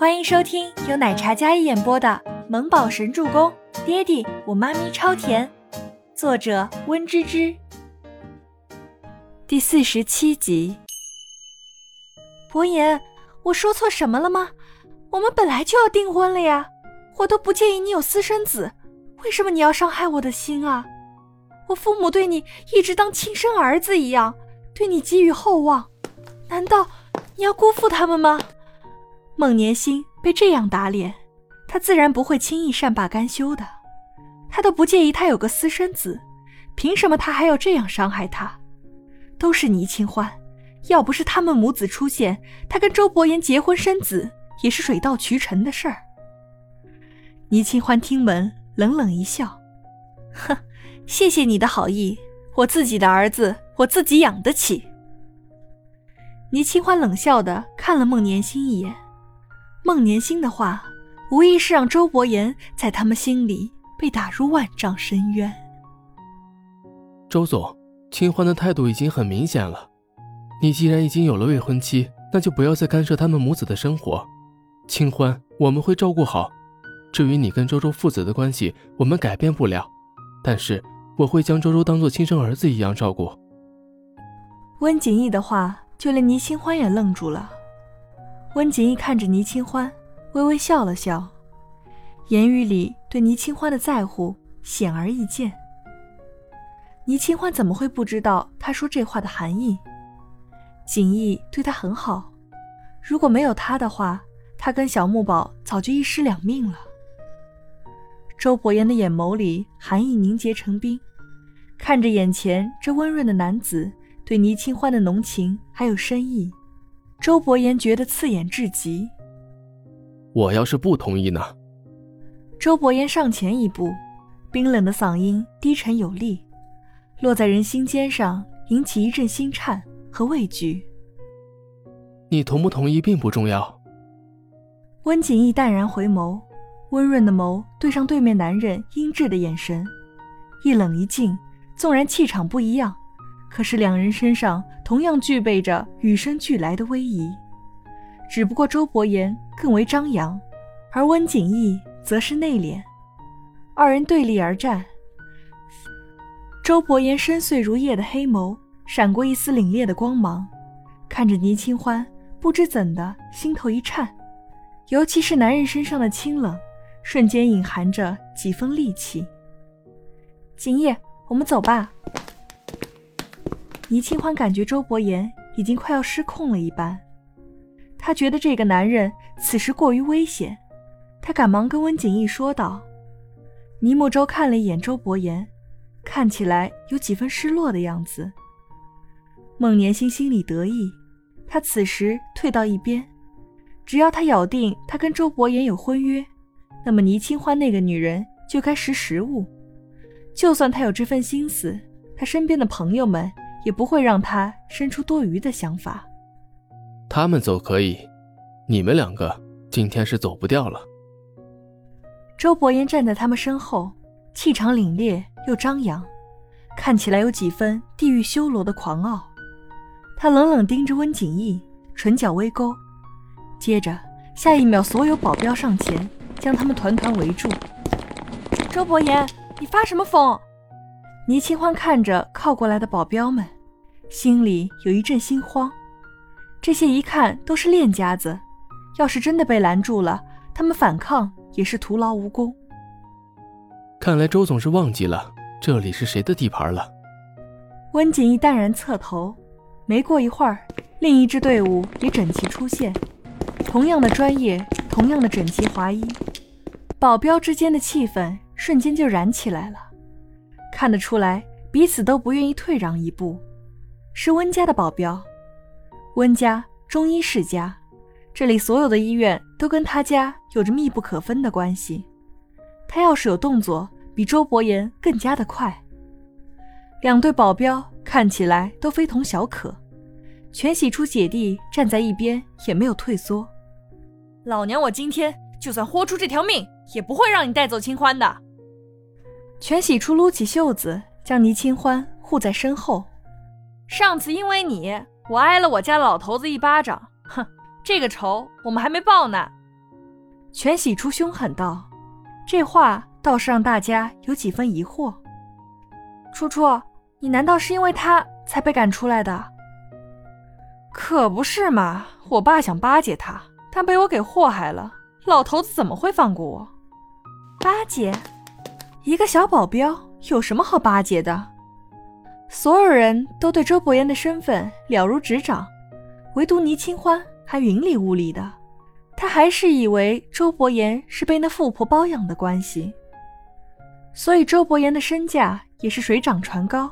欢迎收听由奶茶嘉一演播的《萌宝神助攻》，爹地我妈咪超甜，作者温芝芝。第四十七集。伯言，我说错什么了吗？我们本来就要订婚了呀，我都不介意你有私生子，为什么你要伤害我的心啊？我父母对你一直当亲生儿子一样，对你寄予厚望，难道你要辜负他们吗？孟年心被这样打脸，他自然不会轻易善罢甘休的。他都不介意他有个私生子，凭什么他还要这样伤害他？都是倪清欢，要不是他们母子出现，他跟周伯言结婚生子也是水到渠成的事儿。倪清欢听闻，冷冷一笑，哼，谢谢你的好意，我自己的儿子我自己养得起。倪清欢冷笑的看了孟年心一眼。孟年星的话，无疑是让周伯言在他们心里被打入万丈深渊。周总，清欢的态度已经很明显了。你既然已经有了未婚妻，那就不要再干涉他们母子的生活。清欢，我们会照顾好。至于你跟周周父子的关系，我们改变不了，但是我会将周周当做亲生儿子一样照顾。温景逸的话，就连倪清欢也愣住了。温景逸看着倪清欢，微微笑了笑，言语里对倪清欢的在乎显而易见。倪清欢怎么会不知道他说这话的含义？景逸对他很好，如果没有他的话，他跟小木宝早就一尸两命了。周伯言的眼眸里寒意凝结成冰，看着眼前这温润的男子对倪清欢的浓情还有深意。周伯言觉得刺眼至极。我要是不同意呢？周伯言上前一步，冰冷的嗓音低沉有力，落在人心尖上，引起一阵心颤和畏惧。你同不同意并不重要。温景逸淡然回眸，温润的眸对上对面男人阴鸷的眼神，一冷一静，纵然气场不一样。可是两人身上同样具备着与生俱来的威仪，只不过周伯言更为张扬，而温景逸则是内敛。二人对立而战，周伯言深邃如夜的黑眸闪过一丝凛冽的光芒，看着倪清欢，不知怎的心头一颤，尤其是男人身上的清冷，瞬间隐含着几分戾气。景逸，我们走吧。倪清欢感觉周伯言已经快要失控了一般，他觉得这个男人此时过于危险，他赶忙跟温景逸说道。倪慕舟看了一眼周伯言，看起来有几分失落的样子。孟年心心里得意，他此时退到一边，只要他咬定他跟周伯言有婚约，那么倪清欢那个女人就该识时务。就算他有这份心思，他身边的朋友们。也不会让他生出多余的想法。他们走可以，你们两个今天是走不掉了。周伯言站在他们身后，气场凛冽又张扬，看起来有几分地狱修罗的狂傲。他冷冷盯着温景逸，唇角微勾，接着下一秒，所有保镖上前将他们团团围住。周伯言，你发什么疯？倪清欢看着靠过来的保镖们，心里有一阵心慌。这些一看都是练家子，要是真的被拦住了，他们反抗也是徒劳无功。看来周总是忘记了这里是谁的地盘了。温景逸淡然侧头，没过一会儿，另一支队伍也整齐出现，同样的专业，同样的整齐划一，保镖之间的气氛瞬间就燃起来了。看得出来，彼此都不愿意退让一步。是温家的保镖，温家中医世家，这里所有的医院都跟他家有着密不可分的关系。他要是有动作，比周伯言更加的快。两队保镖看起来都非同小可，全喜初姐弟站在一边也没有退缩。老娘我今天就算豁出这条命，也不会让你带走清欢的。全喜初撸起袖子，将倪清欢护在身后。上次因为你，我挨了我家老头子一巴掌，哼，这个仇我们还没报呢。全喜初凶狠道：“这话倒是让大家有几分疑惑。初初，你难道是因为他才被赶出来的？可不是嘛！我爸想巴结他，但被我给祸害了。老头子怎么会放过我？巴结？一个小保镖有什么好巴结的？所有人都对周伯言的身份了如指掌，唯独倪清欢还云里雾里的。”他还是以为周伯言是被那富婆包养的关系，所以周伯言的身价也是水涨船高。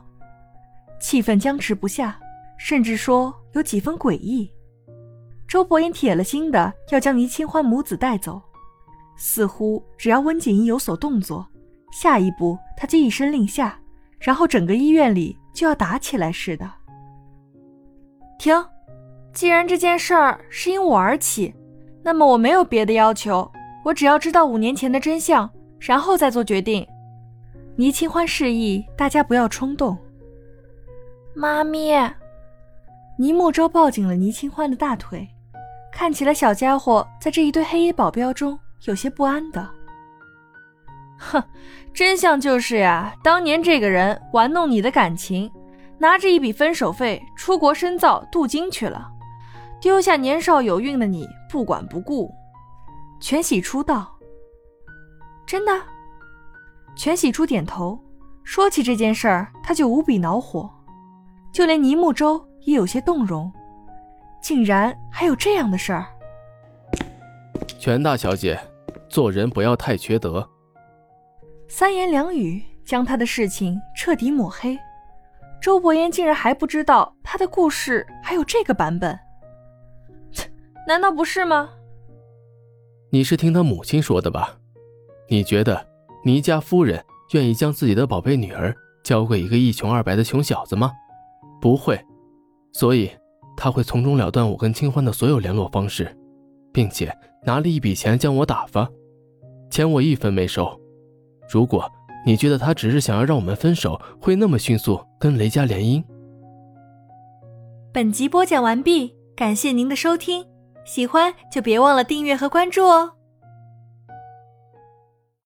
气氛僵持不下，甚至说有几分诡异。周伯言铁了心的要将倪清欢母子带走，似乎只要温景怡有所动作，下一步他就一声令下，然后整个医院里就要打起来似的。停！既然这件事儿是因我而起。那么我没有别的要求，我只要知道五年前的真相，然后再做决定。倪清欢示意大家不要冲动。妈咪，倪慕舟抱紧了倪清欢的大腿，看起来小家伙在这一堆黑衣保镖中有些不安的。哼，真相就是呀，当年这个人玩弄你的感情，拿着一笔分手费出国深造镀金去了。丢下年少有孕的你不管不顾，全喜初道：“真的？”全喜初点头。说起这件事儿，他就无比恼火，就连倪木舟也有些动容。竟然还有这样的事儿！全大小姐，做人不要太缺德。三言两语将他的事情彻底抹黑。周伯言竟然还不知道他的故事还有这个版本。难道不是吗？你是听他母亲说的吧？你觉得倪家夫人愿意将自己的宝贝女儿交给一个一穷二白的穷小子吗？不会，所以他会从中了断我跟清欢的所有联络方式，并且拿了一笔钱将我打发，钱我一分没收。如果你觉得他只是想要让我们分手，会那么迅速跟雷家联姻？本集播讲完毕，感谢您的收听。喜欢就别忘了订阅和关注哦。